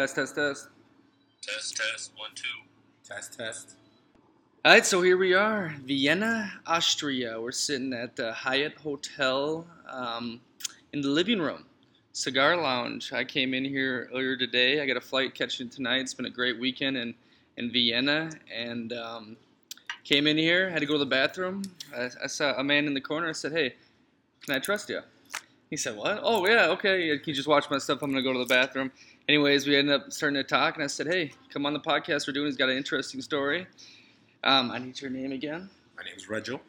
Test, test, test. Test, test, one, two. Test, test. All right, so here we are, Vienna, Austria. We're sitting at the Hyatt Hotel um, in the living room, cigar lounge. I came in here earlier today. I got a flight catching tonight. It's been a great weekend in, in Vienna, and um, came in here. Had to go to the bathroom. I, I saw a man in the corner. I said, "Hey, can I trust you?" He said, "What? Oh yeah, okay. Can you just watch my stuff? I'm gonna go to the bathroom." Anyways, we ended up starting to talk, and I said, "Hey, come on the podcast we're doing. He's got an interesting story." Um, I need your name again. My name is Regil.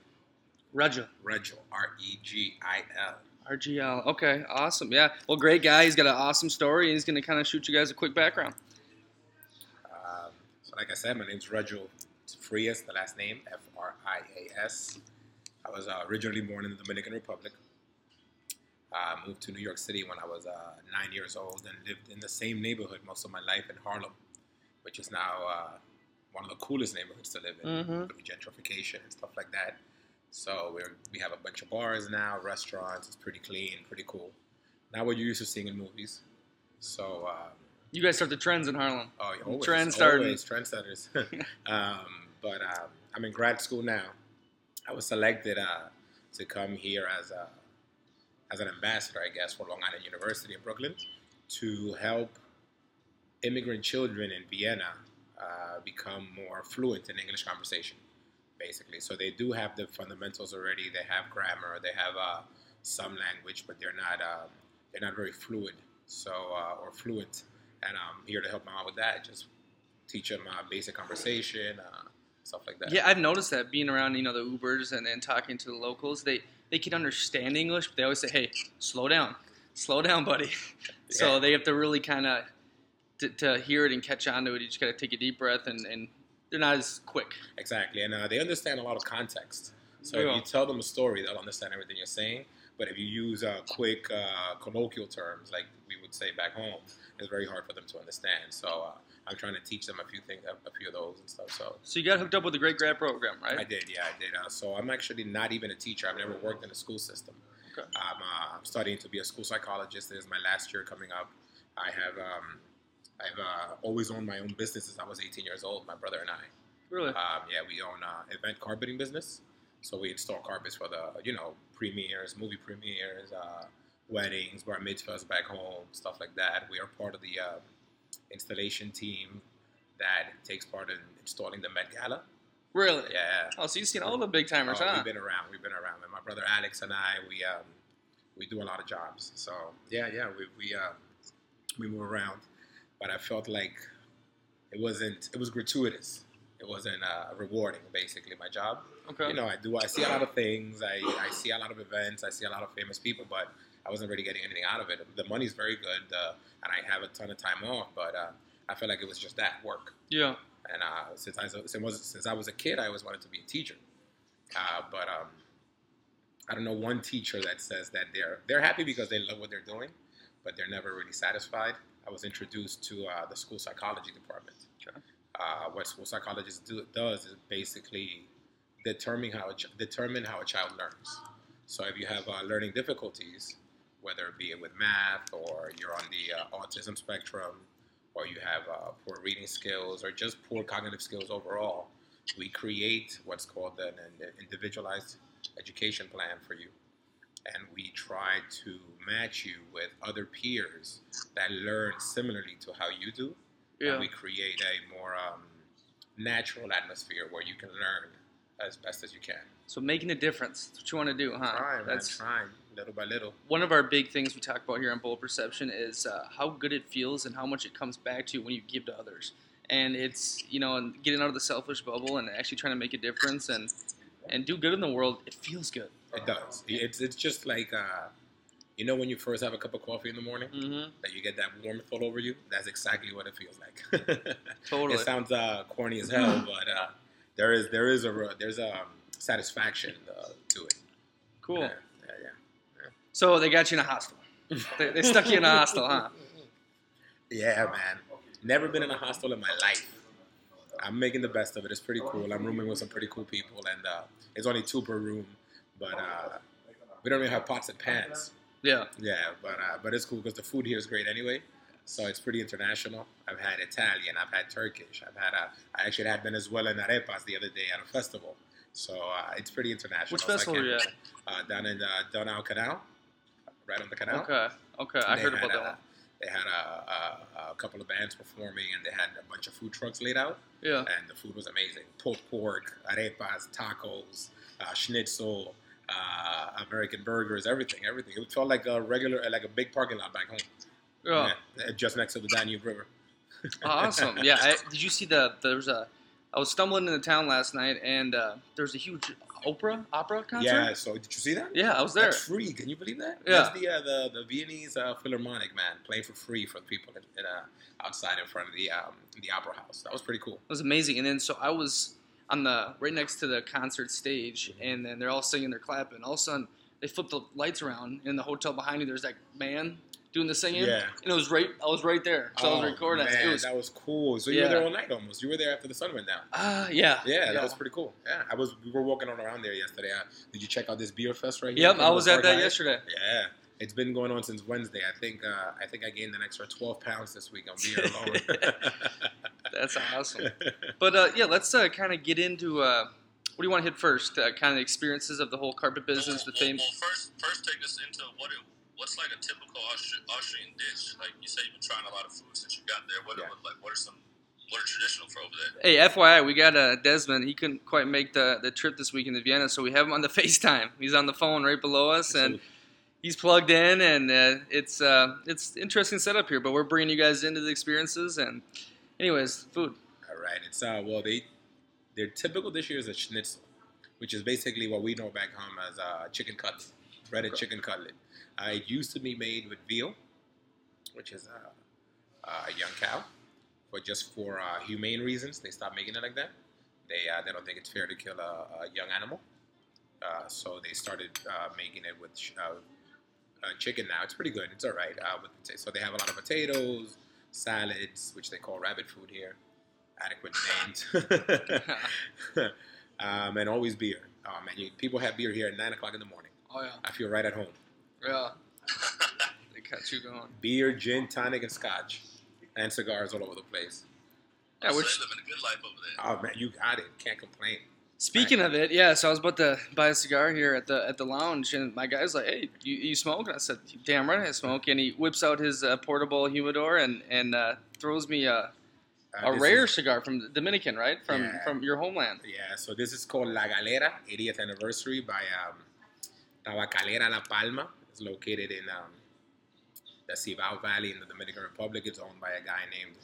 Regil. Regil. R E G I L. RGL. Okay, awesome. Yeah. Well, great guy. He's got an awesome story, and he's going to kind of shoot you guys a quick background. Um, so, like I said, my name is Regil Frias, the last name, F R I A S. I was uh, originally born in the Dominican Republic. I uh, moved to New York City when I was uh, nine years old and lived in the same neighborhood most of my life in Harlem, which is now uh, one of the coolest neighborhoods to live in Mhm. through gentrification and stuff like that. So we're, we have a bunch of bars now, restaurants. It's pretty clean, pretty cool. Not what you're used to seeing in movies. So um, You guys start the trends in Harlem. Oh, yeah, always, Trend always trendsetters. um, but um, I'm in grad school now. I was selected uh, to come here as a as an ambassador, I guess, for Long Island University in Brooklyn to help immigrant children in Vienna uh, become more fluent in English conversation, basically. So they do have the fundamentals already. They have grammar. They have uh, some language, but they're not uh, they're not very fluid. So uh, or fluent, and I'm here to help them out with that. Just teach them uh, basic conversation, uh, stuff like that. Yeah, I've noticed that being around, you know, the Ubers and, then talking to the locals, they they can understand English, but they always say, "Hey, slow down, slow down, buddy." So they have to really kind of to, to hear it and catch on to it. You just got to take a deep breath, and, and they're not as quick. Exactly, and uh, they understand a lot of context. So Yeah. if you tell them a story, they'll understand everything you're saying. But if you use uh, quick uh, colloquial terms, like we would say back home, it's very hard for them to understand. So uh, I'm trying to teach them a few things, a, few of those and stuff. So So you got hooked up with the Great Grad program, right? I did, yeah, I did. Uh, so I'm actually not even a teacher. I've never worked in a school system. Okay. I'm, uh, I'm studying to be a school psychologist. This is my last year coming up. I have um, I've uh, always owned my own business since I was 18 years old. My brother and I. Really? Um, yeah, we own uh, event carpeting business. So we install carpets for the you know premieres, movie premieres, uh, weddings, bar mitzvahs back home, stuff like that. We are part of the uh, installation team that takes part in installing the Met Gala. really? Yeah. Oh, so you've seen all the big timers, Oh, huh? We've been around. We've been around. And my brother Alex and I, we um, we do a lot of jobs. So yeah, yeah, we we uh, we move around. But I felt like it wasn't. It was gratuitous. It wasn't uh, rewarding. Basically, my job. okay. You know, I do. I see a lot of things. I, I see a lot of events. I see a lot of famous people, but I wasn't really getting anything out of it. The money's very good, uh, and I have a ton of time off. But uh, I felt like it was just that work. yeah. And uh, since I since, was, since I was a kid, I always wanted to be a teacher. Uh, but um, I don't know one teacher that says that they're they're happy because they love what they're doing, but they're never really satisfied. I was introduced to uh, the school psychology department. Okay. Uh, what school psychologist do, does is basically determine how a ch- determine how a child learns. So if you have uh, learning difficulties, whether it be with math or you're on the uh, autism spectrum, or you have uh, poor reading skills or just poor cognitive skills overall, we create what's called an, an individualized education plan for you. And we try to match you with other peers that learn similarly to how you do. Yeah. And we create a more um, natural atmosphere where you can learn as best as you can. So making a difference. That's what you want to do, huh? Trying, man, That's trying, little by little. one of our big things we talk about here on Bold Perception is uh, how good it feels and how much it comes back to you when you give to others. And it's you know, and getting out of the selfish bubble and actually trying to make a difference and and do good in the world. It feels good. It does. It's it's just like uh, you know when you first have a cup of coffee in the morning Mm-hmm. that you get that warmth all over you. That's exactly what it feels like. Totally. It sounds uh, corny as hell, but uh, there is there is a there's a um, satisfaction uh, to it. Cool. Yeah, yeah, yeah. So they got you in a hostel. They, they stuck you in a hostel, huh? Yeah, man. Never been in a hostel in my life. I'm making the best of it. It's pretty cool. I'm rooming with some pretty cool people, and uh, it's only two per room, but uh, we don't even have pots and pans. Yeah. Yeah, but uh, but it's cool because the food here is great anyway. So it's pretty international. I've had Italian, I've had Turkish, I've had a, I actually had Venezuelan arepas the other day at a festival. So uh, it's pretty international. Which festival were you at? Uh, down in uh, Donau Canal, right on the canal. Okay, okay, I heard about that uh, one. They had a, a, a couple of bands performing, and they had a bunch of food trucks laid out, Yeah. and the food was amazing. Pulled pork, arepas, tacos, uh, schnitzel, uh, American burgers, everything, everything. It felt like a regular, like a big parking lot back home. Yeah. Yeah, just next to the Danube River. awesome. Yeah. I, did you see the? There was a. I was stumbling in the town last night, and uh, there was a huge opera opera concert. Yeah. So did you see that? Yeah, I was there. That's free. Can you believe that? Yeah. That's the uh, the the Viennese uh, Philharmonic man playing for free for the people in, in, uh, outside in front of the um, the opera house. That was pretty cool. It was amazing. And then so I was on the right next to the concert stage, Mm-hmm. and then they're all singing, they're clapping. All of a sudden, they flip the lights around, and in the hotel behind me, there's that man doing the singing. Yeah. And it was right. I was right there, so I was Oh, recording. Man, It was. that was cool. So you Yeah. were there all night almost. You were there after the sun went down. Ah, yeah. Yeah, that was pretty cool. Yeah, I was. We were walking all around there yesterday. Uh, did you check out this beer fest right here? Yep, I was at that Hyatt? yesterday. Yeah, it's been going on since Wednesday. I think. Uh, I think I gained an extra twelve pounds this week on beer alone. That's awesome. But uh, yeah, let's uh, kind of get into uh, what do you want to hit first? Uh, kind of the experiences of the whole carpet business, the well, fame. Well, first, first take us into what it, what's like a typical Austrian dish. Like you say, you've been trying a lot of foods since you got there. What, Yeah. what like what are some what are traditional for over there? Hey, FYI, we got uh, Desmond. He couldn't quite make the, the trip this weekend to Vienna, so we have him on the FaceTime. He's on the phone right below us, and he's plugged in, and uh, it's uh, it's interesting setup here. But we're bringing you guys into the experiences, and anyways, food. All right, it's uh well they their typical dish here is a schnitzel, which is basically what we know back home as uh, chicken cutlet, breaded Okay. chicken cutlet. Uh, it used to be made with veal, which is uh, a young cow, but just for uh, humane reasons, they stopped making it like that. They uh, they don't think it's fair to kill a, a young animal, uh, so they started uh, making it with sh- uh, uh, chicken now. It's pretty good. It's all right. Uh, so they have a lot of potatoes, salads, which they call rabbit food here. Adequate names. um, and always beer. Oh man, you, people have beer here at nine o'clock in the morning. Oh yeah, I feel right at home. Yeah. They got you going. Beer, gin, tonic, and scotch, and cigars all over the place. Yeah, so which they're living a good life over there. Oh man, you got it. Can't complain. Speaking of it, yeah. So I was about to buy a cigar here at the at the lounge, and my guy's like, "Hey, you, you smoke?" And I said, "Damn right, I smoke." And he whips out his uh, portable humidor and and uh, throws me a, Uh, a rare is- cigar from Dominican, right? From Yeah. from your homeland. yeah, so this is called La Galera, 80th anniversary by um, Tabacalera La Palma. It's located in um, the Cibao Valley in the Dominican Republic. It's owned by a guy named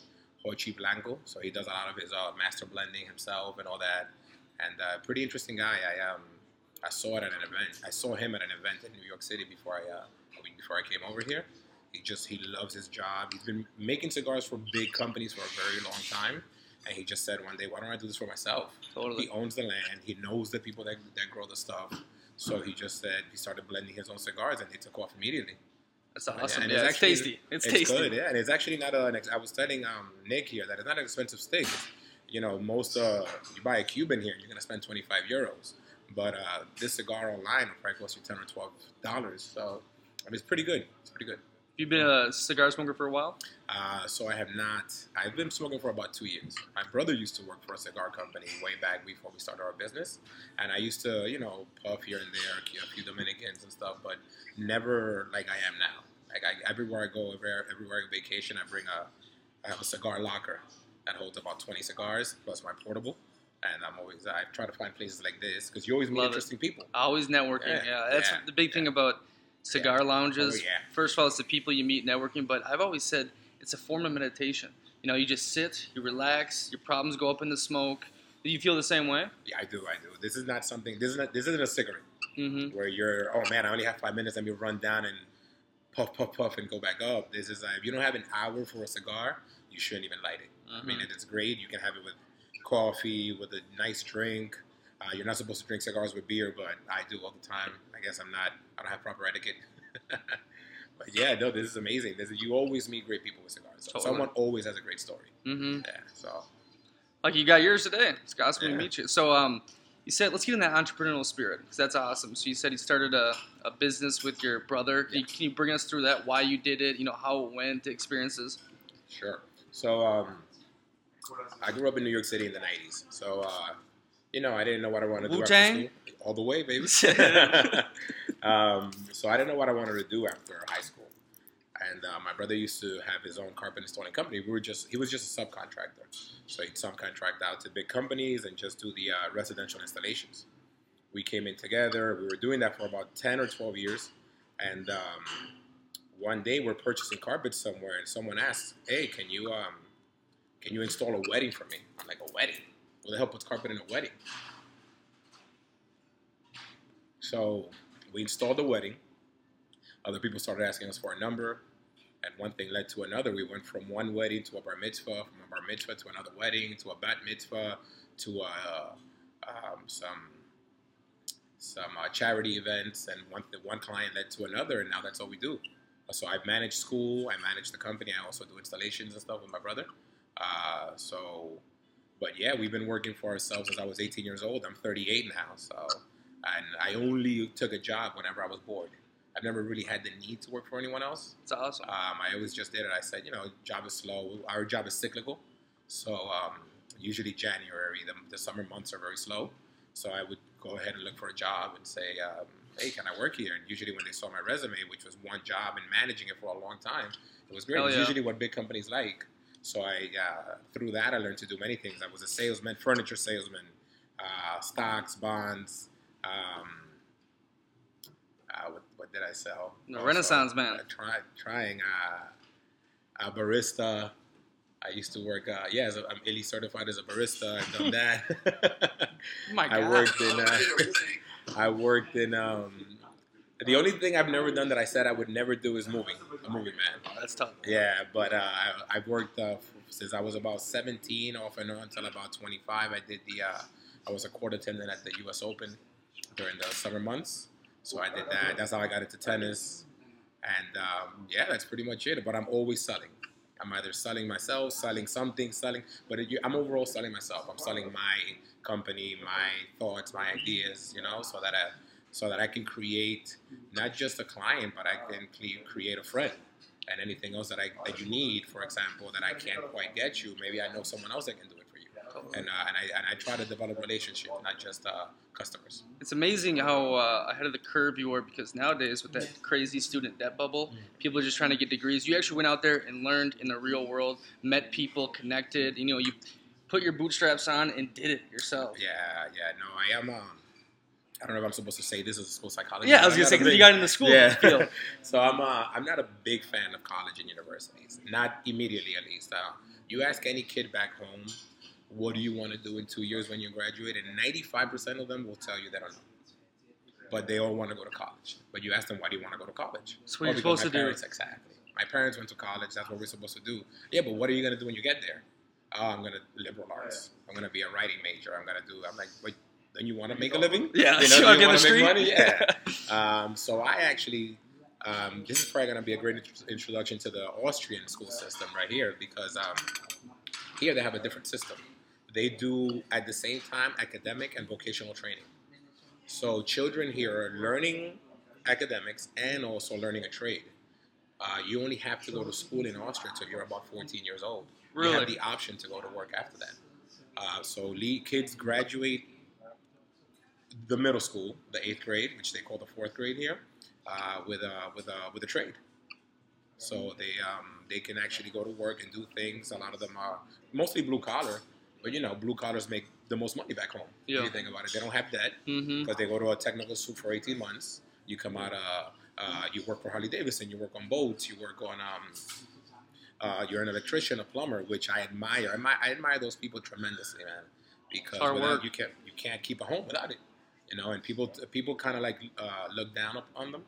Jochy Blanco. So he does a lot of his uh, master blending himself and all that. And uh, pretty interesting guy. I um, I saw it at an event. I saw him at an event in New York City before I uh, a week before I came over here. He just he loves his job. He's been making cigars for big companies for a very long time. And he just said one day, why don't I do this for myself? Totally. He owns the land. He knows the people that, that grow the stuff. So he just said he started blending his own cigars, and they took off immediately. That's awesome. and Yeah, it's actually- tasty. It's, It's, tasty. good, yeah. And it's actually not a. I was telling um, Nick here that it's not an expensive steak. It's, you know, most uh, you buy a Cuban here, you're gonna spend 25 euros. But uh, this cigar online will probably cost you 10 or 12 dollars. So I mean, it's pretty good. It's pretty good. You've been a cigar smoker for a while. Uh, so I have not. I've been smoking for about two years. My brother used to work for a cigar company way back before we started our business, and I used to, you know, puff here and there, a few Dominicans and stuff, but never like I am now. Like I, everywhere I go, everywhere, everywhere I go vacation, I bring a, I have a cigar locker that holds about 20 cigars plus my portable, and I'm always I try to find places like this because you always meet Love it. interesting people. Always networking. Yeah, Yeah, that's yeah, the big thing about cigar lounges. Oh, yeah. First of all, it's the people you meet networking, but I've always said it's a form of meditation. You know, you just sit, you relax, your problems go up in the smoke. Do you feel the same way? Yeah, I do. I do. This is not something. This is not. This isn't a cigarette. Mm-hmm. where you're, oh man, I only have five minutes. Let me run down and puff, puff, puff, and go back up. This is, uh, if you don't have an hour for a cigar, you shouldn't even light it. I mean, Mhm. it's great. You can have it with coffee, with a nice drink. Uh, you're not supposed to drink cigars with beer, but I do all the time. I guess I'm not, I don't have proper etiquette. but yeah, no, this is amazing. This is, you always meet great people with cigars. Totally. Someone always has a great story. Mm-hmm. Yeah, so. Like you got yours today. It's awesome Yeah. to meet you. So, um, you said let's get in that entrepreneurial spirit because that's awesome. So you said you started a, a business with your brother. Can, you, can you bring us through that? Why you did it? You know how it went, the experiences. Sure. So um, I grew up in New York City in the '90s. So uh, you know, I didn't know what I wanted to do after Wu-Tang? school. All the way, baby. um, so I didn't know what I wanted to do after high school. And uh, my brother used to have his own carpet installing company. We were just he was just a subcontractor, so he'd subcontract out to big companies and just do the uh, residential installations. We came in together. We were doing that for about ten or twelve years, and um, one day we're purchasing carpets somewhere, and someone asked, "Hey, can you um, can you install a wedding for me?" I'm like, "A wedding? Who the hell puts carpet in a wedding?" So we installed the wedding. Other people started asking us for a number, and one thing led to another. We went from one wedding to a bar mitzvah, from a bar mitzvah to another wedding, to a bat mitzvah, to uh, um, some some uh, charity events, and one one client led to another, and now that's all we do. So I manage school, I manage the company, I also do installations and stuff with my brother. Uh, so, but yeah, we've been working for ourselves since I was 18 years old. I'm 38 now, so and I only took a job whenever I was bored. I've never really had the need to work for anyone else. It's awesome. Um, I always just did it. I said, you know, job is slow. Our job is cyclical, so um, usually January, the, the summer months are very slow. So I would go ahead and look for a job and say, um, hey, can I work here? And usually when they saw my resume, which was one job and managing it for a long time, it was great. Hell It's yeah. usually what big companies like. So I uh, through that I learned to do many things. I was a salesman, furniture salesman, uh, stocks, bonds. Um, uh, what, what did I sell? The Renaissance man. Uh, try, trying uh, a barista. I used to work. Uh, yeah, as a, I'm illy certified as a barista. I've done that. Oh my I worked in. Uh, I worked in. Um, the only thing I've never done that I said I would never do is moving. A moving man. Oh, that's tough. Yeah, but uh, I, I've worked uh, since I was about 17, off and on until about 25. I did the. Uh, I was a court attendant at the U.S. Open during the summer months, so I did that. That's how I got into tennis, and um, yeah, that's pretty much it. But I'm always selling. I'm either selling myself, selling something, selling. But it, I'm overall selling myself. I'm selling my company, my thoughts, my ideas. You know, so that I so that I can create not just a client, but I can create a friend and anything else that I that you need. For example, that I can't quite get you, maybe I know someone else that can do it for you. And uh, and I and I try to develop relationships, not just uh, customers. It's amazing how uh, ahead of the curve you are because nowadays with that crazy student debt bubble, people are just trying to get degrees. You actually went out there and learned in the real world, met people, connected. You know, you put your bootstraps on and did it yourself. Yeah, yeah. No, I am. Um, I don't know if I'm supposed to say this as a school psychologist. Yeah, I was gonna say because you got in the school yeah. field. so I'm uh, I'm not a big fan of college and universities. Not immediately, at least. Uh, you ask any kid back home, what do you want to do in two years when you graduate, and 95% of them will tell you they don't know. But they all want to go to college. But you ask them, why do you want to go to college? That's what you're supposed my to do. Exactly. My parents went to college. That's what we're supposed to do. Yeah, but what are you going to do when you get there? Oh, I'm going to liberal arts. I'm going to be a writing major. I'm going to do. I'm like, wait, don't you want to make a living? Yeah, you know, you wanna make street? money? Yeah. um, so I actually, um, this is probably going to be a great int- introduction to the Austrian school system right here because um, here they have a different system. They do at the same time academic and vocational training. So children here are learning academics and also learning a trade. Uh, you only have to go to school in Austria until you're about 14 years old. Really? You have the option to go to work after that. Uh, so le- kids graduate the middle school, the eighth grade, which they call the fourth grade here, uh, with a with a with a trade. So they um, they can actually go to work and do things. A lot of them are mostly blue collar, but you know blue collars make the most money back home. Yeah. If you think about it, they don't have debt hmm they go to a technical school for 18 months. You come out, uh, uh, you work for Harley Davidson, you work on boats, you work on, um, uh, you're an electrician, a plumber, which I admire. I admire, I admire those people tremendously, man, because Hard without, work. you can't you can't keep a home without it, you know. And people people kind of like uh, look down on them.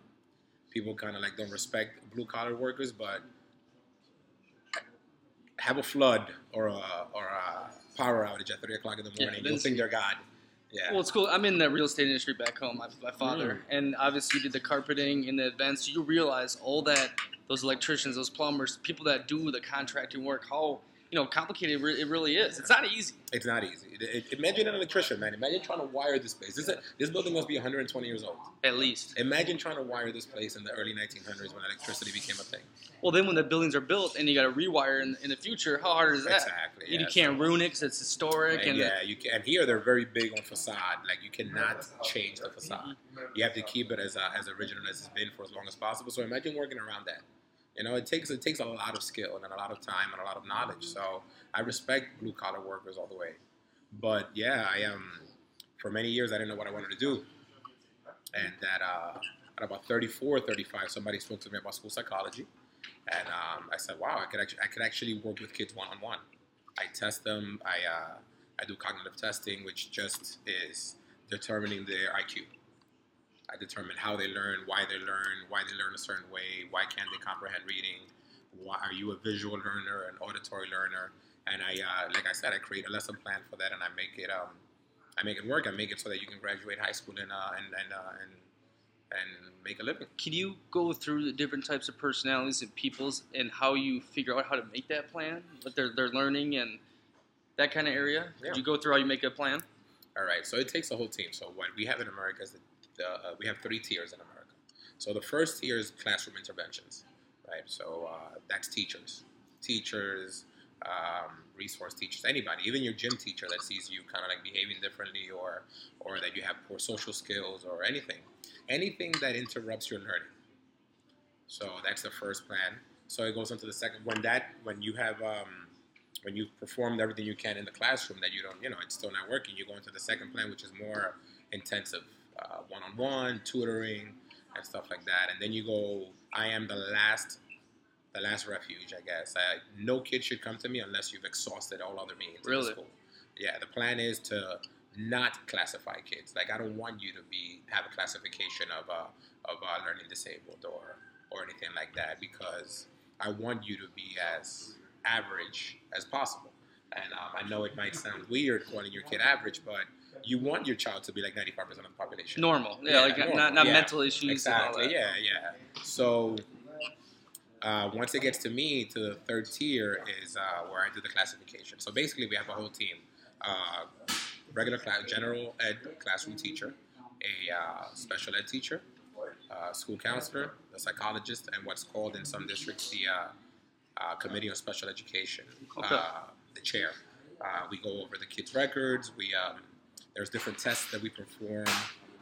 People kind of like don't respect blue collar workers, but have a flood or a or a power outage at three o'clock in the Yeah, morning, you'll that's- think they're God. Yeah. Well, it's cool. I'm in the real estate industry back home. My, my father, Mm. and obviously you did the carpeting and the events. You realize all that those electricians, those plumbers, people that do the contracting work, how you know complicated it really is. It's not easy. It's not easy. It, it, imagine an electrician, man. Imagine trying to wire this place. This, is- this building must be 120 years old. At least. Imagine trying to wire this place in the early 1900s when electricity became a thing. Well, then when the buildings are built and you got to rewire in, in the future, how hard is that? Exactly. You can't ruin it because it's historic. And And yeah, you can. And here they're very big on facade. Like you cannot change the facade. You have to keep it as uh, as original as it's been for as long as possible. So imagine working around that. You know, it takes it takes a lot of skill and a lot of time and a lot of knowledge. So I respect blue collar workers all the way. But yeah, I um for many years I didn't know what I wanted to do. And that uh, at about 34, 35, somebody spoke to me about school psychology. And um, I said, wow, I could actually I could actually work with kids one on one. I test them. I uh, I do cognitive testing, which just is determining their IQ. I determine how they learn, why they learn, why they learn a certain way, why can't they comprehend reading, why are you a visual learner, an auditory learner, and I uh, like I said, I create a lesson plan for that, and I make it um, I make it work. I make it so that you can graduate high school and uh, and and, uh, and and make a living. can you go through the different types of personalities and peoples and how you figure out how to make that plan, what they're they're learning and that kind of area? Yeah. Did you go through how you make a plan? All right, so it takes a whole team. So what we have in America is the, the uh, we have three tiers in America. So the first tier is classroom interventions, right? So uh, that's teachers, teachers, um, resource teachers, anybody, even your gym teacher that sees you kind of like behaving differently, or or that you have poor social skills, or anything, anything that interrupts your learning. So that's the first plan. So it goes into the second. When that when you have um, when you've performed everything you can in the classroom that you don't, you know, it's still not working, you go into the second plan, which is more intensive, uh, one-on-one tutoring and stuff like that. And then you go, I am the last, the last refuge, I guess. I, no kid should come to me unless you've exhausted all other means. in Really? school. Yeah, the plan is to not classify kids. Like I don't want you to be have a classification of uh, of uh, learning disabled or or anything like that because I want you to be as average as possible. And um, I know it might sound weird calling your kid average, but you want your child to be like 95% of the population. Normal, yeah, Yeah, like normal, not not yeah. mental issues. Exactly. And all that. Yeah, yeah. So uh, once it gets to me, to the third tier is uh, where I do the classification. So basically, we have a whole team: uh, regular class, general ed classroom teacher, a uh, special ed teacher, uh, school counselor, a psychologist, and what's called in some districts the uh, uh, committee on special education, Okay. uh, the chair. Uh, we go over the kids' records. We um, there's different tests that we perform,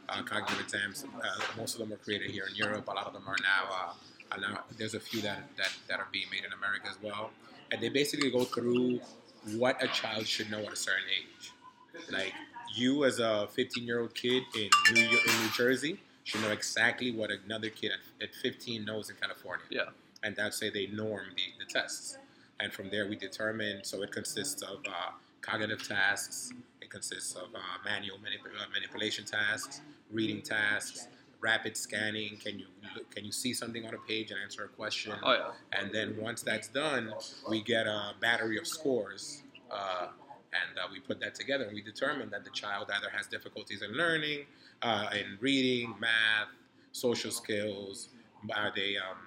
uh, cognitive exams. Uh, most of them are created here in Europe. A lot of them are now. Uh, are now there's a few that, that that are being made in America as well, and they basically go through what a child should know at a certain age. Like you, as a 15 year old kid in New York, in New Jersey, should know exactly what another kid at, at 15 knows in California Yeah. and that's say they norm the, the tests. And from there, we determine. So it consists of uh, cognitive tasks. It consists of uh, manual manip- uh, manipulation tasks, reading tasks, rapid scanning. Can you look- can you see something on a page and answer a question? Oh yeah. And then once that's done, we get a battery of scores, uh, and uh, we put that together, and we determine that the child either has difficulties in learning, uh, in reading, math, social skills. Are they um,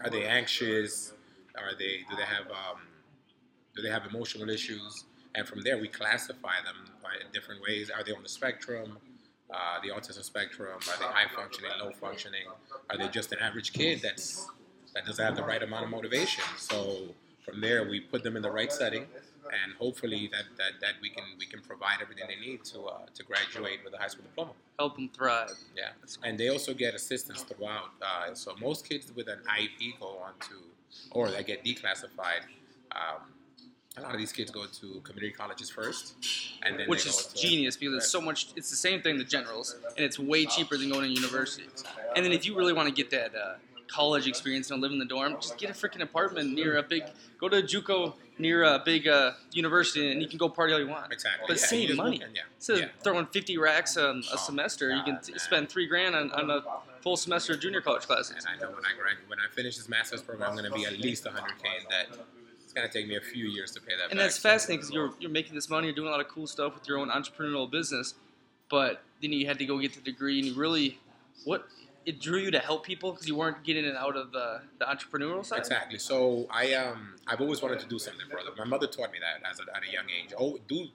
are they anxious? Are they do they have um, do they have emotional issues? And from there, we classify them by, in different ways. Are they on the spectrum? Uh, the autism spectrum? Are they high functioning, low functioning? Are they just an average kid that's that doesn't have the right amount of motivation? So from there, we put them in the right setting, and hopefully that, that, that we can we can provide everything they need to uh, to graduate with a high school diploma. Help them thrive. Yeah, and they also get assistance throughout. Uh, so most kids with an IEP go on to, or that get declassified. Um, a lot of these kids go to community colleges first, and then which is genius because it's so much. It's the same thing, the generals, and it's way cheaper than going to university. And then if you really want to get that uh, college experience and live in the dorm, just get a freaking apartment near a big. Go to a JUCO near a big uh, university, and you can go party all you want. Exactly. But yeah, save money. yeah. Instead yeah. of throwing fifty racks um, a Oh, semester, you can t- spend three grand on, on a full semester of junior college classes. And I know when I when I finish this master's program, I'm going to be at least 100k in debt. It's going to take me a few years to pay that. And that's fascinating because you're you're making this money, you're doing a lot of cool stuff with your own entrepreneurial business, but then you had to go get the degree, and you really, what it drew you to help people because you weren't getting it out of the, the entrepreneurial side. Exactly. So I um I've always wanted to do something for others. My mother taught me that as a, at a young age. Oh, do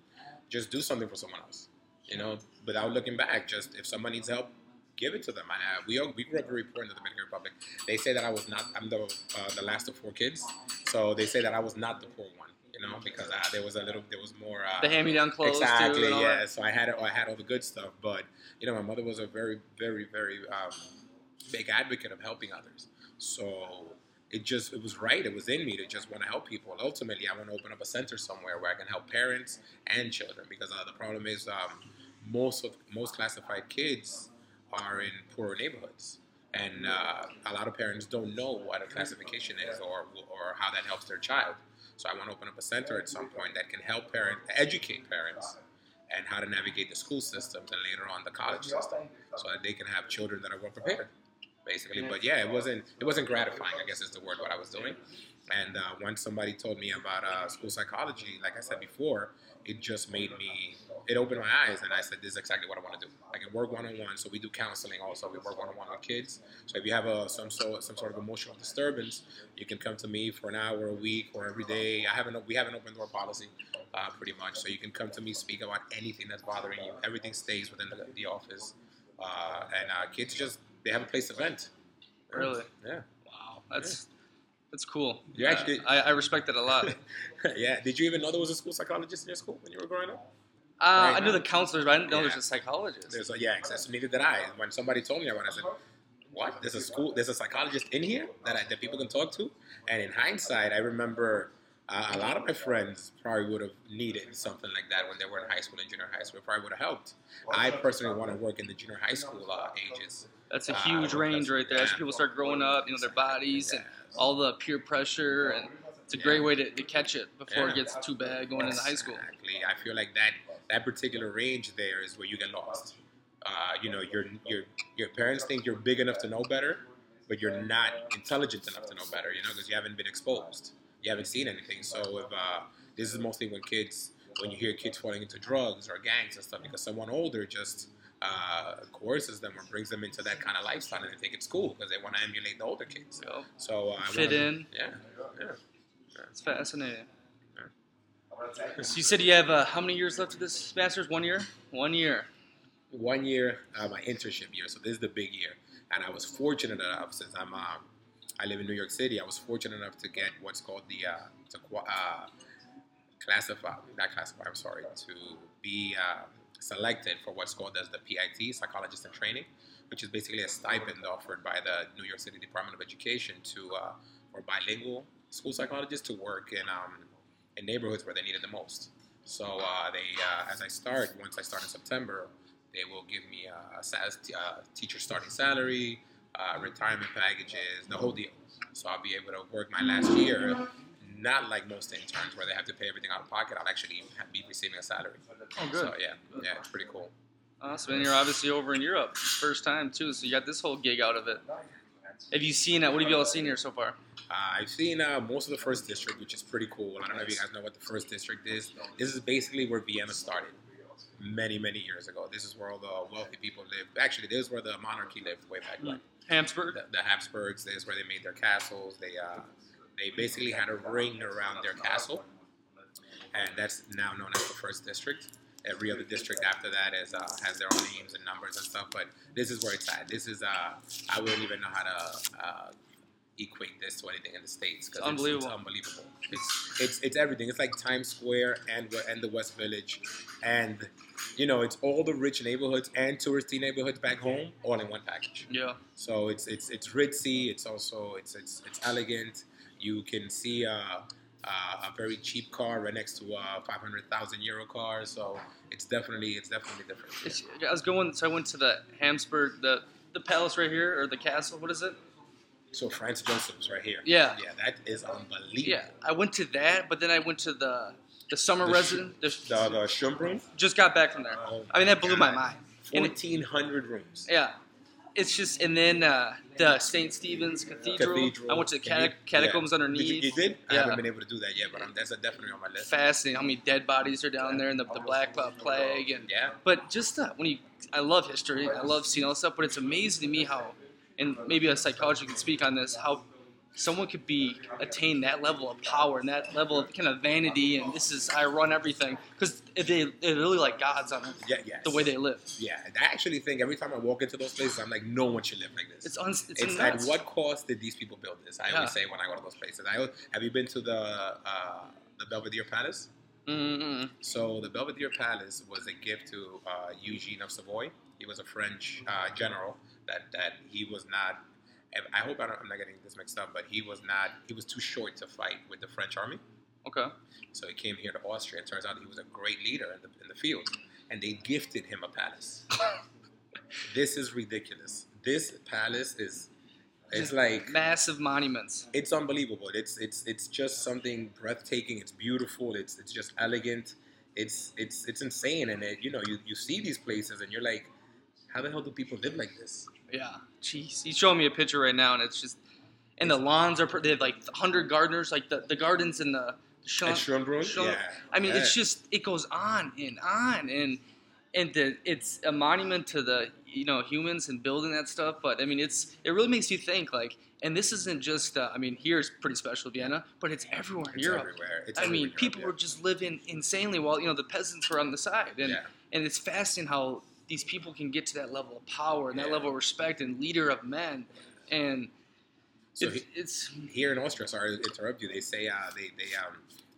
just do something for someone else. You know, without looking back. Just if someone needs help, give it to them. And uh, we all, we grew up very poor in the Dominican Republic. They say that I was not. I'm the uh, the last of four kids, so they say that I was not the poor one. You know, because uh, there was a little, there was more. Uh, The hand-me-down clothes exactly. too. yeah. that. So I had I had all the good stuff, but you know, my mother was a very, very, very um, big advocate of helping others. So it just it was right. It was in me to just want to help people. Ultimately, I want to open up a center somewhere where I can help parents and children because uh, the problem is um, most of most classified kids are in poorer neighborhoods. And uh, a lot of parents don't know what a classification is or, or how that helps their child. So I want to open up a center at some point that can help parents, educate parents, and how to navigate the school systems and later on the college system, so that they can have children that are well prepared, basically. But yeah, it wasn't it wasn't gratifying. I guess is the word what I was doing. And uh, once somebody told me about uh, school psychology, like I said before, it just made me it opened my eyes, and I said, "This is exactly what I want to do. I can work one on one. So we do counseling also. We work one on one with kids. So if you have a some sort some sort of emotional disturbance, you can come to me for an hour a week or every day. I have an we have an open door policy, uh, pretty much. So you can come to me, speak about anything that's bothering you. Everything stays within the, the office, uh, and uh, kids just they have a place to vent. Really? Yeah. Wow, that's that's cool. You Yeah, actually- I, I respect that a lot. yeah. Did you even know there was a school psychologist in your school when you were growing up? Uh, Right I knew now. the counselors, but I didn't know Yeah. there's a psychologist. There's a, yeah, exactly. Neither did I. When somebody told me about it, I said, "What? There's a school. There's a psychologist in here that I, that people can talk to." And in hindsight, I remember uh, a lot of my friends probably would have needed something like that when they were in high school and junior high school. It probably would have helped. I personally want to work in the junior high school uh, ages. That's a Uh, huge range right there. As people start growing up, you know, their bodies and all the peer pressure, and it's a great Yeah. way to, to catch it before it gets too bad going into high school. Exactly. I feel like that that particular range there is where you get lost. Uh, you know, your your your parents think you're big enough to know better, but you're not intelligent enough to know better. You know, because you haven't been exposed, you haven't seen anything. So if uh, this is mostly when kids, when you hear kids falling into drugs or gangs and stuff, because someone older just uh, coerces them or brings them into that kind of lifestyle, and they think it's cool because they want to emulate the older kids. So So uh, Fit wanna- in. Yeah, yeah. it's fascinating. So you said you have uh, how many years left of this master's? One year. One year. one year, uh, my internship year. So this is the big year, and I was fortunate enough since I'm um, I live in New York City. I was fortunate enough to get what's called the uh, to uh, classify, not classify. I'm sorry, to be uh, selected for what's called as the PIT, Psychologist in Training, which is basically a stipend offered by the New York City Department of Education to uh, for bilingual school psychologists to work in um, in neighborhoods where they need it the most. So uh, they, uh, as I start, once I start in September, they will give me a, a SAS, uh, teacher starting salary, uh, retirement packages, the whole deal. So I'll be able to work my last year, not like most interns where they have to pay everything out of pocket. I'll actually be receiving a salary. Oh, So yeah, yeah, it's pretty cool. Awesome. And you're obviously over in Europe, first time too. So you got this whole gig out of it. Have you seen it? What have you all seen here so far? Uh, I've seen uh, most of the first district, which is pretty cool. I don't know if you guys know what the first district is. This is basically where Vienna started many, many years ago. This is where all the wealthy people lived. Actually, this is where the monarchy lived way back when. Habsburg. The, the Habsburgs, this is where they made their castles. They uh, they basically had a ring around their castle, and that's now known as the first district. Every other district after that is uh, has their own names and numbers and stuff. But this is where it's at. This is uh, I wouldn't even know how to uh, equate this to anything in the states because Unbelievable. It's, unbelievable. It's it's it's everything. It's like Times Square and and the West Village, and you know it's all the rich neighborhoods and touristy neighborhoods back home all in one package. Yeah. So it's it's it's ritzy. It's also it's it's it's elegant. You can see a, a, a very cheap car right next to a five hundred thousand euro car. So it's definitely it's definitely different. It's, I was going. So I went to the Habsburg, the the palace right here, or the castle. What is it? So Franz Joseph's right here. Yeah. Yeah, that is unbelievable. Yeah. I went to that, but then I went to the the summer The sh- residence. The, The the just got back from there. Oh I mean, that blew my mind. Fourteen hundred rooms. Yeah. It's just, and then uh, the St. Stephen's Cathedral. Cathedral. I went to the catacombs yeah. underneath. You, did? I Yeah. haven't been able to do that yet, but I'm, that's definitely on my list. Fascinating how many dead bodies are down there, and the, the Black Plague, and Yeah. But just uh, when you, I love history. I love seeing all this stuff. But it's amazing to me how and maybe a psychologist can speak on this, how someone could be attain that level of power and that level of kind of vanity and this is I run everything because they they're really like gods on earth. Yeah, yes. the way they live. Yeah, I actually think every time I walk into those places, I'm like, no one should live like this. It's uns- it's, It's, at what cost did these people build this? I Yeah. always say when I go to those places. I always, have you been to the uh, the Belvedere Palace? Mm-mm. So the Belvedere Palace was a gift to uh, Eugene of Savoy. He was a French uh, general that, that he was not. I hope I don't, I'm not getting this mixed up, but he was not. He was too short to fight with the French army. Okay. So he came here to Austria. It turns out he was a great leader in the, in the field, and they gifted him a palace. this is ridiculous. This palace is. It's like Massive monuments. it's unbelievable. It's it's it's just something breathtaking. It's beautiful. It's it's just elegant. It's it's it's insane. And it, you know you, you see these places and you're like, how the hell do people live like this? Yeah. Jeez. He's showing me a picture right now, and it's just, and the lawns are they have like hundred gardeners, like the, the gardens in the. Schönbrunn? Yeah. I mean, it's just it goes on and on, and and the, it's a monument to the you know humans and building that stuff. But I mean, it's it really makes you think like, and this isn't just. Uh, I mean, here's pretty special, Vienna, but it's everywhere in It's Europe. everywhere. It's I everywhere mean, people Europe, were just living insanely while you know the peasants were on the side, and yeah. and it's fascinating how these people can get to that level of power and that level of respect and leader of men, and So it's, he- it's here in Austria, sorry to interrupt you. They say uh, they they um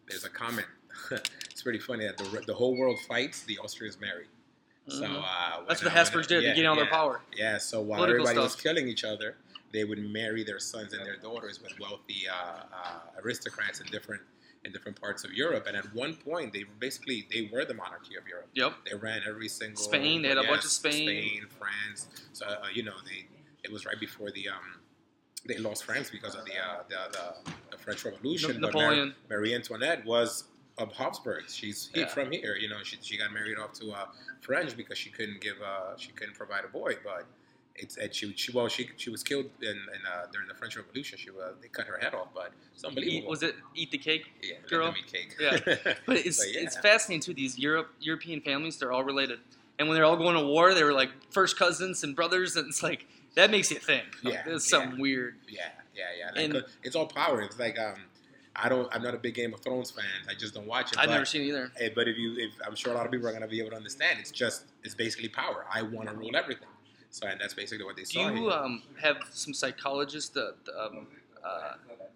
there's a comment. it's pretty funny that the the whole world fights, the Austrians marry. So Mhm. uh, that's what the Habsburgs did. yeah, they get all yeah. their power. Yeah, so while Political everybody was killing each other, they would marry their sons and their daughters with wealthy uh, uh, aristocrats in different in different parts of Europe. And at one point, they basically they were the monarchy of Europe. Yep. They ran every single Spain, they had a bunch of Spain. Spain, France. So uh, you know they it was right before the um they lost France because of the uh, the, the, the French Revolution. Na- but Napoleon. Marie Antoinette was of Habsburgs. She's Yeah. from here. You know, she, she got married off to uh, French because she couldn't give uh, she couldn't provide a boy. But it's and she, she well she she was killed in, in uh, during the French Revolution. She was they cut her head off. But it's Eat, unbelievable. was it eat the cake? yeah, girl? eat cake. Yeah. But it's But yeah. it's fascinating too. These Europe European families, they're all related, and when they're all going to war, they were like first cousins and brothers, and it's like that makes you think. Like, Yeah, there's yeah. something weird. Yeah, yeah, yeah. Like, And- uh, it's all power. It's like um, I don't. I'm not a big Game of Thrones fan. I just don't watch it. I've but, never seen it either. eh, But if you, if I'm sure a lot of people are gonna be able to understand, it's just it's basically power. I want to rule everything. So and that's basically what they Do saw. you um, have some psychologists that, um, uh,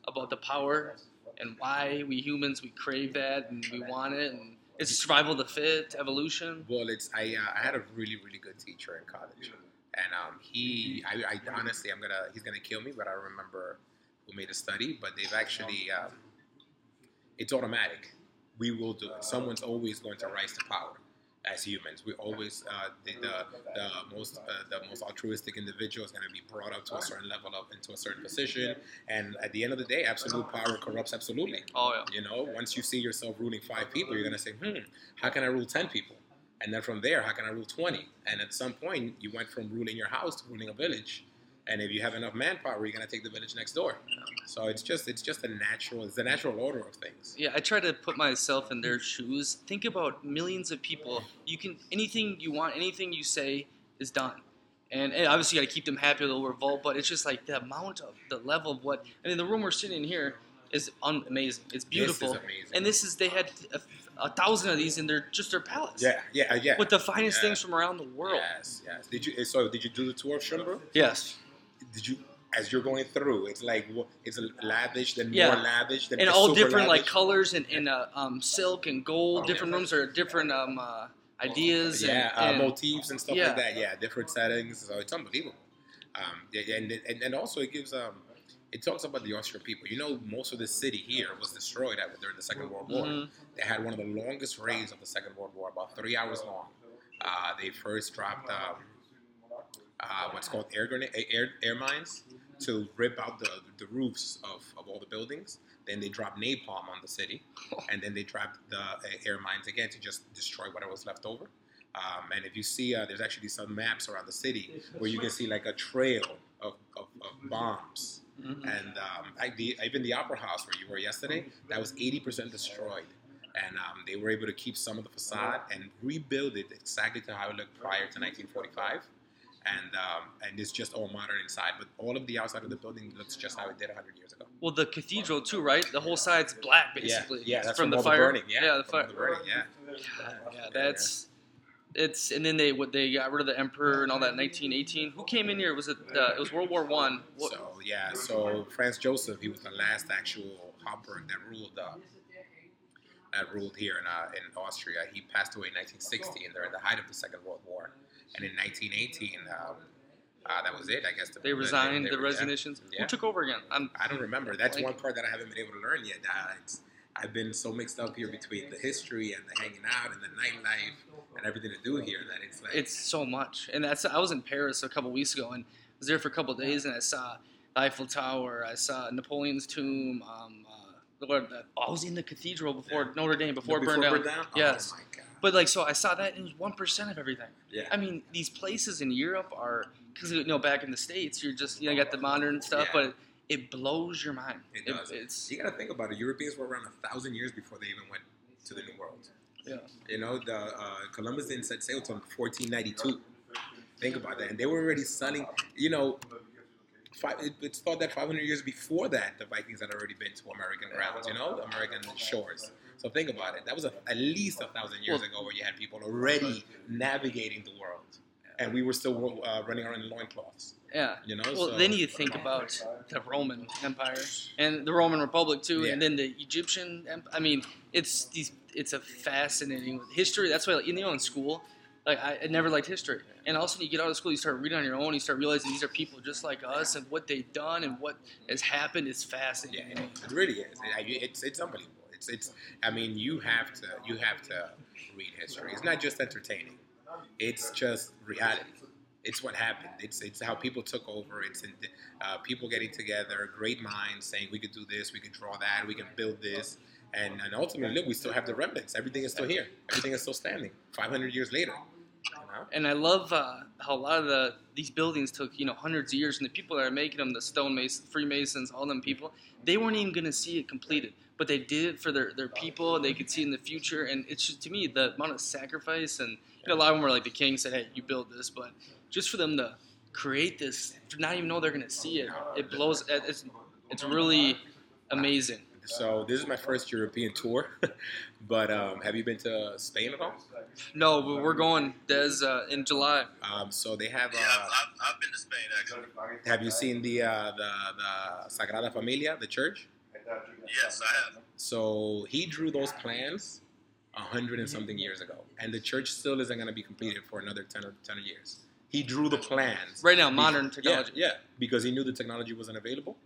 about the power and why we humans we crave that and we want it and it's survival of the fit, evolution. Well, it's I. Uh, I had a really really good teacher in college, and um, he. I, I honestly, I'm gonna. He's gonna kill me, but I remember who made a study. But they've actually. Um, it's automatic. We will do it. Someone's always going to rise to power. As humans, we always uh, the, the the most uh, the most altruistic individual is going to be brought up to a certain level up into a certain position, and at the end of the day, absolute power corrupts absolutely. Oh yeah. You know, once you see yourself ruling five people, you're gonna say, "Hmm, how can I rule ten people?" And then from there, how can I rule twenty? And at some point, you went from ruling your house to ruling a village. And if you have enough manpower, you're gonna take the village next door. So it's just it's just a natural it's the natural order of things. Yeah, I try to put myself in their shoes. Think about millions of people. You can anything you want, anything you say is done. And, and obviously, you got to keep them happy. They'll revolt, but it's just like the amount of the level of what. I mean, the room we're sitting in here is un- amazing. It's beautiful. This is amazing. And this is they had a, a thousand of these in their just their palace. yeah, yeah, yeah. With the finest Yeah. things from around the world. Yes, yes. Did you so did you do the tour of Schönbrunn? Yes. Did you as you're going through, it's like it's lavish, then Yeah. more lavish, then And all different like colors and, and uh, um, silk and gold. Oh, different yeah. rooms are different um, uh, ideas. yeah, and, uh, and- motifs and stuff yeah. like that. Yeah, different settings. So it's unbelievable. Um, and, and and also it gives um, it talks about the Austrian people. You know, most of the city here was destroyed at, during the Second World War. Mhm. They had one of the longest raids of the Second World War, about three hours long. Uh, they first dropped um, uh, what's called air, grenade, air air mines to rip out the, the roofs of, of all the buildings. Then they dropped napalm on the city, and then they dropped the uh, air mines again to just destroy whatever was left over. Um, and if you see, uh, there's actually some maps around the city where you can see like a trail of, of, of bombs. Mhm. And um, I, the, even the Opera House where you were yesterday, that was 80% destroyed. And um, they were able to keep some of the facade and rebuild it exactly to how it looked prior to 1945. And um, and it's just all modern inside. But all of the outside of the building looks just how it did hundred years ago. Well, the cathedral too, right? The whole side's black, basically. Yeah, yeah, that's from, from, the fire. the burning. Yeah, yeah, the fire. the burning. Yeah. Yeah, that's it's and then they what they got rid of the emperor and all that 1918. Who came in here? Was it uh, it was World War One? So yeah, so Franz Joseph, he was the last actual Habsburg that ruled uh, that ruled here in uh, in Austria. He passed away in 1960, and they're in the height of the Second World War. And in 1918, um, uh, that was it. I guess the, they resigned they the were- resignations. Yeah. Who took over again? I'm, I don't remember. That's Like- one part that I haven't been able to learn yet. Uh, it's, I've been so mixed up here between the history and the hanging out and the nightlife and everything to do here that it's like it's so much, and that's I was in Paris a couple weeks ago and was there for a couple days and I saw the Eiffel Tower, I saw Napoleon's tomb. Um, the Lord, the, I was in the cathedral before Yeah. Notre Dame before, it before burned down. Oh Yes. my god. But like, so I saw that and it was one percent of everything. Yeah. I mean, these places in Europe are because you know back in the states, you're just you know got the modern stuff, Yeah. but it, it blows your mind. It does. it's You got to think about it. Europeans were around a thousand years before they even went to the New World. yeah. You know, the uh, Columbus didn't set sail until 1492. Think about that, and they were already selling. You know, five, it, it's thought that 500 years before that, the Vikings had already been to American grounds. You know, American shores. So think about it. That was a, at least a thousand years ago, where you had people already navigating the world, and we were still uh, running around in loincloths. Yeah. You know, Well, so, then you think about the Roman Empire and the Roman Republic too, Yeah. and then the Egyptian. Emp- I mean, it's these. It's a fascinating history. That's why, like, you know, in school, like I, I never liked history, and all of a sudden you get out of school, you start reading on your own, you start realizing these are people just like us, and what they've done and what has happened is Yeah, fascinating. it really is. It's it's unbelievable. It's it's. I mean, you have to you have to read history. It's not just entertaining. It's just reality. It's what happened. It's it's how people took over. It's in, uh, people getting together, great minds saying we could do this, we could draw that, we can build this, and and ultimately, look, we still have the remnants. Everything is still here. Everything is still standing. Five hundred years later. And I love uh, how a lot of the these buildings took you know hundreds of years, and the people that are making them, the stonemasons, Freemasons, all them people, they weren't even going to see it completed, but they did it for their, their people, and they could see in the future. And it's just to me the amount of sacrifice, and you know, a lot of them were like the king said, "Hey, you build this," but just for them to create this, to not even know they're going to see it, it blows. It's it's really amazing. So this is my first European tour, but um, have you been to Spain at all? No, but we're going Des uh, in July. Um, so they have. Yeah, Uh, I've, I've, I've been to Spain actually. Have you seen the uh, the the Sagrada Familia, the church? Yes, I have. So he drew those plans a hundred and something years ago, and the church still isn't going to be completed for another 10 or 10 years. He drew the plans Right now, Be- modern yeah, technology. Yeah, because he knew the technology wasn't available.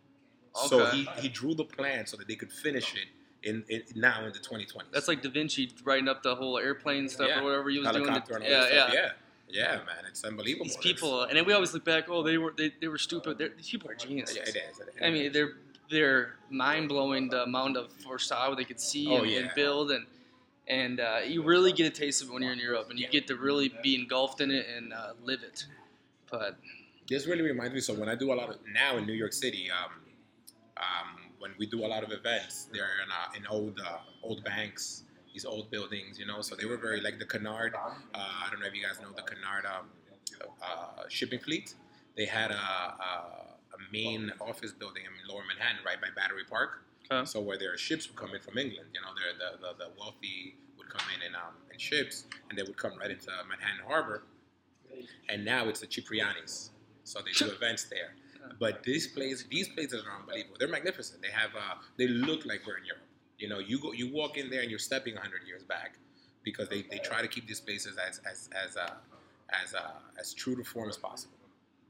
So he, he drew the plan so that they could finish it in, in now in the 2020s. That's like Da Vinci writing up the whole airplane stuff Yeah. or whatever he was doing. helicopter and all yeah, yeah. Yeah, yeah, man, it's unbelievable. These people, and then we always look back. Oh, they were they, they were stupid. They're, these people are geniuses. yeah, it is. it is. I mean, they're they're mind blowing the amount of foresaw they could see Oh, and, yeah. and build, and and uh, you really get a taste of it when you're in Europe, and you get to really be engulfed in it and uh, live it. But This really reminds me. So when I do a lot of now in New York City, um, um, when we do a lot of events, they're in, uh, in old uh, old banks, these old buildings, you know. So they were very like the Cunard. Uh, I don't know if you guys know the Cunard um, uh, shipping fleet. They had a, a, a main office building in Lower Manhattan, right by Battery Park. Okay. So where their ships would come in from England, you know, the, the the wealthy would come in in, um, in ships, and they would come right into Manhattan Harbor. And now it's the Ciprianis, so they do events there. But these places, these places are unbelievable. They're magnificent. They have, uh, they look like we're in Europe. You know, you go, you walk in there and you're stepping hundred years back, because they, they try to keep these places as as as uh, as uh, as true to form as possible.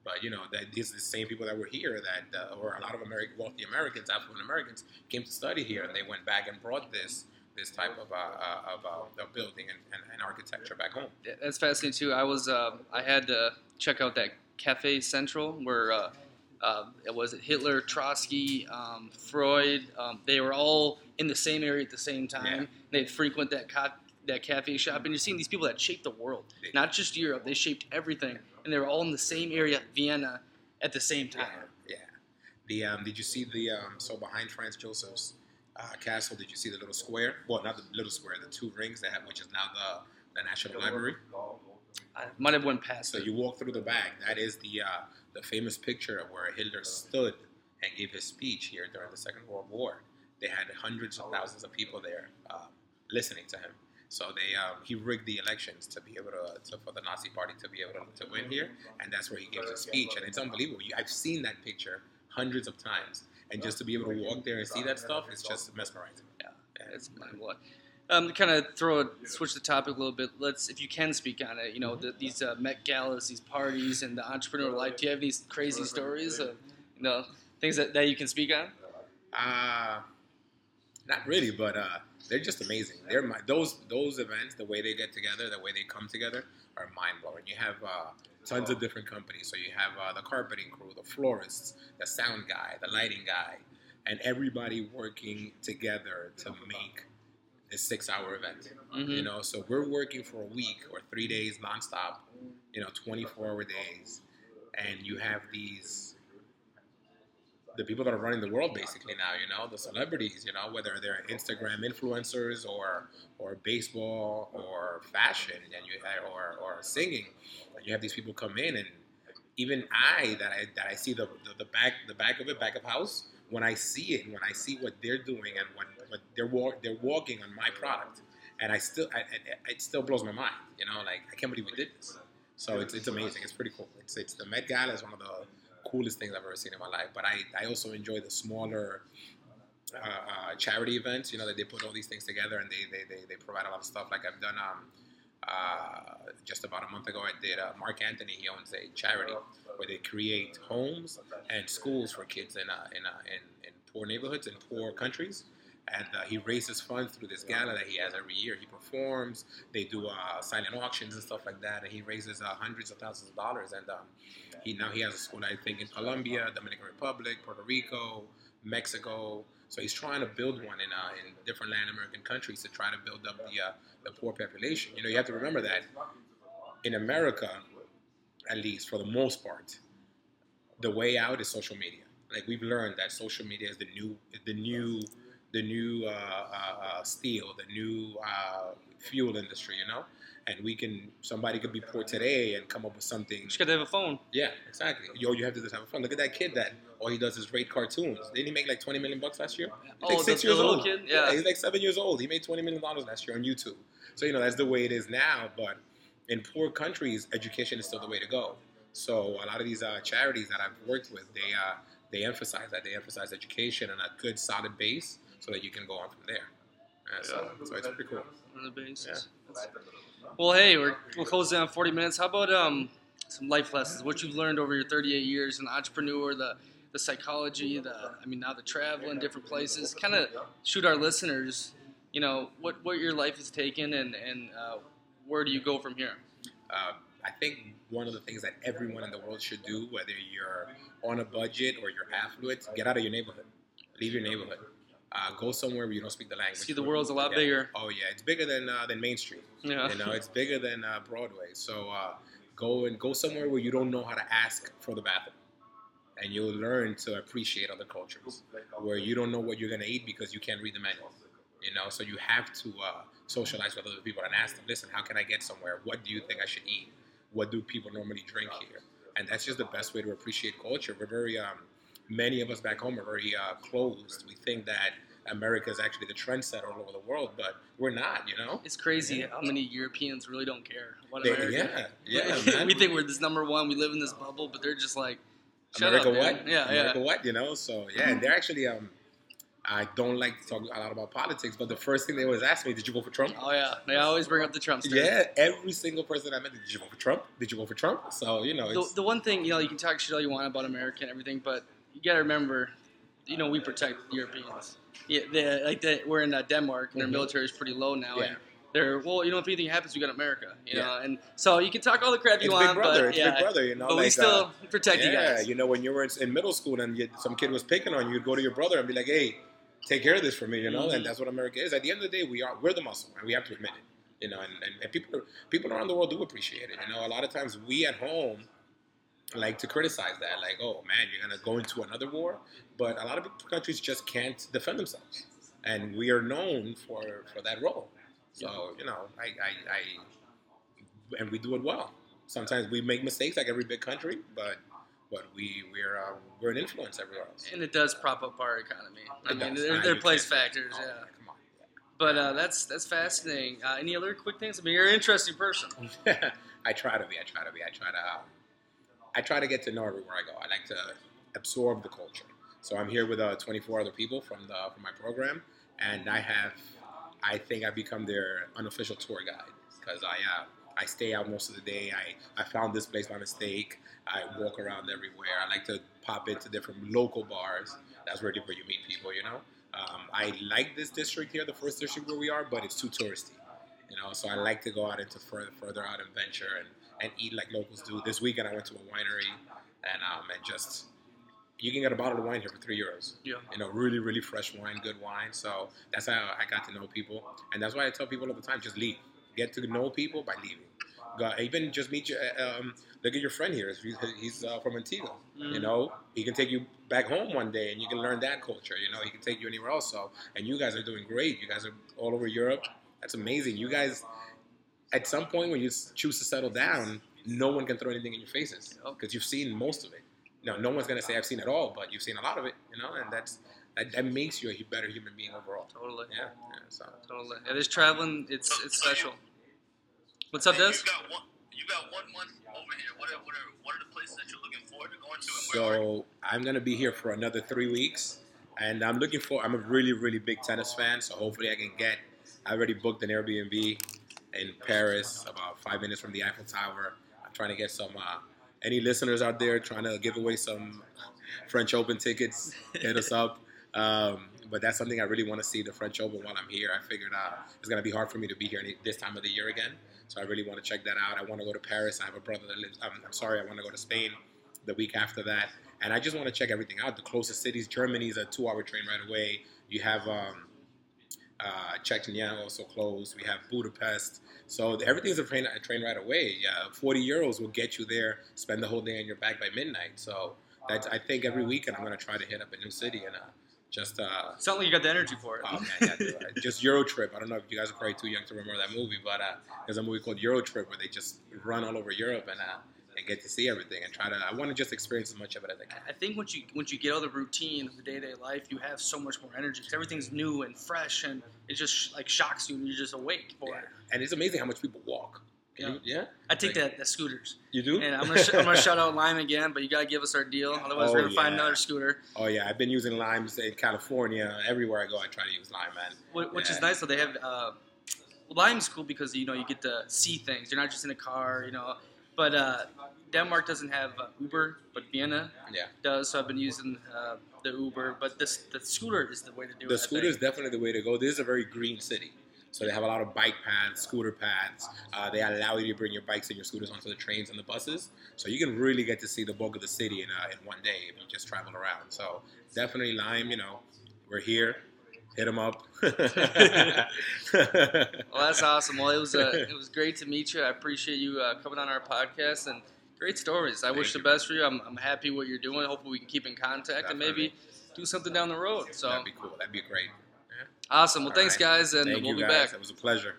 But you know that these are the same people that were here that, uh, or a lot of American wealthy Americans, affluent Americans, came to study here, and they went back and brought this this type of uh, uh, of, uh, building and, and, and architecture back home. Yeah, That's fascinating too. I was uh, I had to check out that Cafe Central where uh, uh, it was it Hitler, Trotsky, um, Freud. Um, they were all in the same area at the same time. Yeah. They'd frequent that co- that cafe shop, and you're seeing these people that shaped the world, Yeah. not just Europe. They shaped everything, and they were all in the same area, Vienna, at the same time. yeah. The um, did you see the um, so behind Franz Joseph's uh, castle? Did you see the little square? Well, not the little square, the two rings that have, which is now the the National Library. I might have went past So it. you walk through the back. That is the uh, the famous picture of where Hitler stood and gave his speech here during the Second World War. They had hundreds of thousands of people there uh, listening to him. So they um, he rigged the elections to be able to, to for the Nazi Party to be able to, to win here, and that's where he gives his speech. And it's unbelievable. You, I've seen that picture hundreds of times, and just to be able to walk there and see that stuff, it's just mesmerizing. Yeah, it's mind blowing. Um, kind of throw a switch the topic a little bit. Let's, if you can speak on it, you know, the, these uh, Met Galas, these parties, and the entrepreneur life. Do you have these crazy stories of, you know, things that, that you can speak on? Uh not really, but uh, they're just amazing. They're my, those those events, the way they get together, the way they come together, are mind blowing. You have uh, tons of different companies. So you have uh, the carpeting crew, the florists, the sound guy, the lighting guy, and everybody working together to make this six-hour event. Mhm. You know, so we're working for a week or three days nonstop. You know, 24-hour days, and you have these the people that are running the world basically now, you know, the celebrities, you know, whether they're Instagram influencers or or baseball or fashion and you or or singing, and you have these people come in and even I that I that I see the, the, the back the back of it, back of house, when I see it, when I see what they're doing and what, what they're walk, they're walking on my product, and I still I, I, it still blows my mind, you know, like I can't believe we did this. So it's, it's amazing. It's pretty cool. It's, it's the Met Gala is one of the coolest things I've ever seen in my life. But I, I also enjoy the smaller uh, uh, charity events. You know that they put all these things together and they, they, they, they provide a lot of stuff. Like I've done um, uh, just about a month ago. I did uh, Marc Anthony. He owns a charity where they create homes and schools for kids in uh, in, uh, in in poor neighborhoods in poor countries. And uh, he raises funds through this gala that he has every year. He performs. They do uh, silent auctions and stuff like that. And he raises uh, hundreds of thousands of dollars. And um, he now he has a school, I think, in Colombia, Dominican Republic, Puerto Rico, Mexico. So he's trying to build one in uh, in different Latin American countries to try to build up the uh, the poor population. You know, you have to remember that in America, at least for the most part, the way out is social media. Like we've learned that social media is the new the new the new uh, uh, uh, steel, the new uh, fuel industry. You know, and we can somebody could be poor today and come up with something. Just gotta have a phone. Yeah, exactly. Yo, you have to just have a phone. Look at that kid that all he does is rate cartoons. Didn't he make like twenty million bucks last year? He's Oh, like the- six years little old. kid? Yeah. he's like seven years old. He made twenty million dollars last year on YouTube. So you know that's the way it is now. But in poor countries, education is still the way to go. So a lot of these uh, charities that I've worked with, they uh, they emphasize that they emphasize education and a good solid base, so that you can go on from there. Uh, so, so it's pretty cool. on the basis. Well, hey, we're we'll close down 40 minutes. How about um some life lessons? What you've learned over your 38 years, as an entrepreneur, the the psychology, the I mean now the travel in different places. Kind of shoot our listeners, you know, what what your life has taken and and uh, where do you go from here? Uh, I think one of the things that everyone in the world should do, whether you're on a budget or you're affluent, get out of your neighborhood. Leave your neighborhood. Uh, go somewhere where you don't speak the language. See, the world's a lot Yeah. bigger. Oh yeah, it's bigger than uh, than Main Street. Yeah. You know, it's bigger than uh, Broadway. So uh, go and go somewhere where you don't know how to ask for the bathroom, and you'll learn to appreciate other cultures. Where you don't know what you're gonna eat because you can't read the menu. You know, so you have to uh, socialize with other people and ask them, listen, how can I get somewhere? What do you think I should eat? What do people normally drink here? And that's just the best way to appreciate culture. We're very, um, many of us back home are very uh, closed. We think that America is actually the trendsetter all over the world, but we're not. You know. It's crazy how many Europeans really don't care about They- America. yeah, yeah, man. we think we're this number one. We live in this bubble, but they're just like, America up, what? Yeah, yeah. America yeah. what? You know. So yeah, they're actually. Um, I don't like to talk a lot about politics, but the first thing they always ask me, "Did you vote for Trump?" Oh yeah, they always bring up the Trump story. Yeah, every single person I met, did you vote for Trump? Did you vote for Trump? So you know, the, the one thing you know you can talk shit all you want about America and everything, but you got to remember, you know, we protect Europeans. Yeah, they, like they, we're in uh, Denmark and their Mhm. military is pretty low now. Yeah. And they're well, you know, if anything happens, we got America. You Yeah. know, and so you can talk all the crap you it's want, Big Brother. but It's yeah, Big Brother. You know, but like, we still uh, protect yeah, you guys. you know, when you were in, middle school and you, some kid was picking on you, you'd go to your brother and be like, "Hey, take care of this for me," you know. Mhm. And that's what America is. At the end of the day, we are we're the muscle, and we have to admit it. You know, and, and, and people people around the world do appreciate it. You know, a lot of times we at home like to criticize that, like, "Oh man, you're gonna go into another war," but a lot of countries just can't defend themselves, and we are known for for that role. So you know, I, I, I and we do it well. Sometimes we make mistakes like every big country, but but we we're uh, we're an influence everywhere else. And it does prop up our economy. I It mean, does. there, there are place factors, oh, yeah. Come on. But uh, that's that's fascinating. Uh, any other quick things? I mean, you're an interesting person. I try to be. I try to be. I try to. I try to get to know everywhere I go. I like to absorb the culture. So I'm here with uh, 24 other people from the from my program, and I have. I think I've become their unofficial tour guide because I uh, I stay out most of the day. I, I found this place by mistake. I walk around everywhere. I like to pop into different local bars. That's where, where you meet people, you know. Um, I like this district here, the first district where we are, but it's too touristy. You know, so I like to go out into further further out and venture and, and eat like locals do. This weekend I went to a winery and um and just you can get a bottle of wine here for three euros. Yeah. You know, really, really fresh wine, good wine. So that's how I got to know people. And that's why I tell people all the time, just leave. Get to know people by leaving. Go, even just meet your, uh, um, look at your friend here. He's, uh, from Antigua. You Mm. know, he can take you back home one day and you can learn that culture. You know, he can take you anywhere else. So, and you guys are doing great. You guys are all over Europe. That's amazing. You guys, at some point when you choose to settle down, no one can throw anything in your faces because you've seen most of it. No, no one's gonna say I've seen it all, but you've seen a lot of it. You know, and that's that, that makes you a better human being overall. Totally. Yeah. yeah so Totally. Yeah, this traveling, it's it's special. What's up, Des? You got one. You got one month over here. What are, what are what are the places that you're looking forward to going to, and where? So I'm gonna be here for another three weeks, and I'm looking for. I'm a really, really big tennis fan, so hopefully I can get. I already booked an Airbnb in Paris, about five minutes from the Eiffel Tower. I'm trying to get some. Uh, any listeners out there trying to give away some French Open tickets? Hit us up. Um, but that's something I really want to see the French Open while I'm here. I figured uh, it's gonna be hard for me to be here this time of the year again, so I really want to check that out. I want to go to Paris. I have a brother that lives. Um, I'm sorry, I want to go to Spain the week after that, and I just want to check everything out. The closest cities, Germany is a two-hour train right away. You have um, uh, Chechnya also closed. We have Budapest. So everything's a train, a train right away. Yeah, 40 euros will get you there. Spend the whole day and you're back by midnight. So that's, I think every weekend I'm going to try to hit up a new city and uh, just uh, Sound like you got the energy for it. Oh man, yeah. Just Euro Trip. I don't know if you guys are probably too young to remember that movie, but uh, there's a movie called Euro Trip where they just run all over Europe and uh, and get to see everything and try to. I want to just experience as much of it as I can. I think once you once you get out of the routine of the day to day life, you have so much more energy because everything's new and fresh, and it just like shocks you, and you're just awake for Yeah. it. And it's amazing how much people walk. Can you- yeah. I take Like- that the scooters, You do? and I'm gonna sh- I'm gonna shout out Lime again, but you gotta give us our deal, otherwise Oh, we're gonna find another scooter. Oh yeah, I've been using limes in California. Everywhere I go, I try to use lime, man. Wh- Which is nice though. They have uh, Lime's cool because you know you get to see things. You're not just in a car, you know. But uh, Denmark doesn't have uh, Uber, but Vienna Yeah. does. So I've been using uh, the Uber, but this the scooter is the way to do it. The scooter is definitely the way to go. This is a very green city. So they have a lot of bike paths, scooter paths. Uh, they allow you to bring your bikes and your scooters onto the trains and the buses. So you can really get to see the bulk of the city in, uh, in one day if you just travel around. So definitely Lime, you know, we're here. Hit them up. Well, that's awesome. Well, it was uh, it was great to meet you. I appreciate you uh, coming on our podcast and great stories. I Thank wish the best for you. I'm, I'm happy what you're doing. Hopefully, we can keep in contact and maybe do something down the road. So That'd be cool. That'd be great. awesome. Well, All thanks, right. guys, and Thank we'll you be guys. back. It was a pleasure.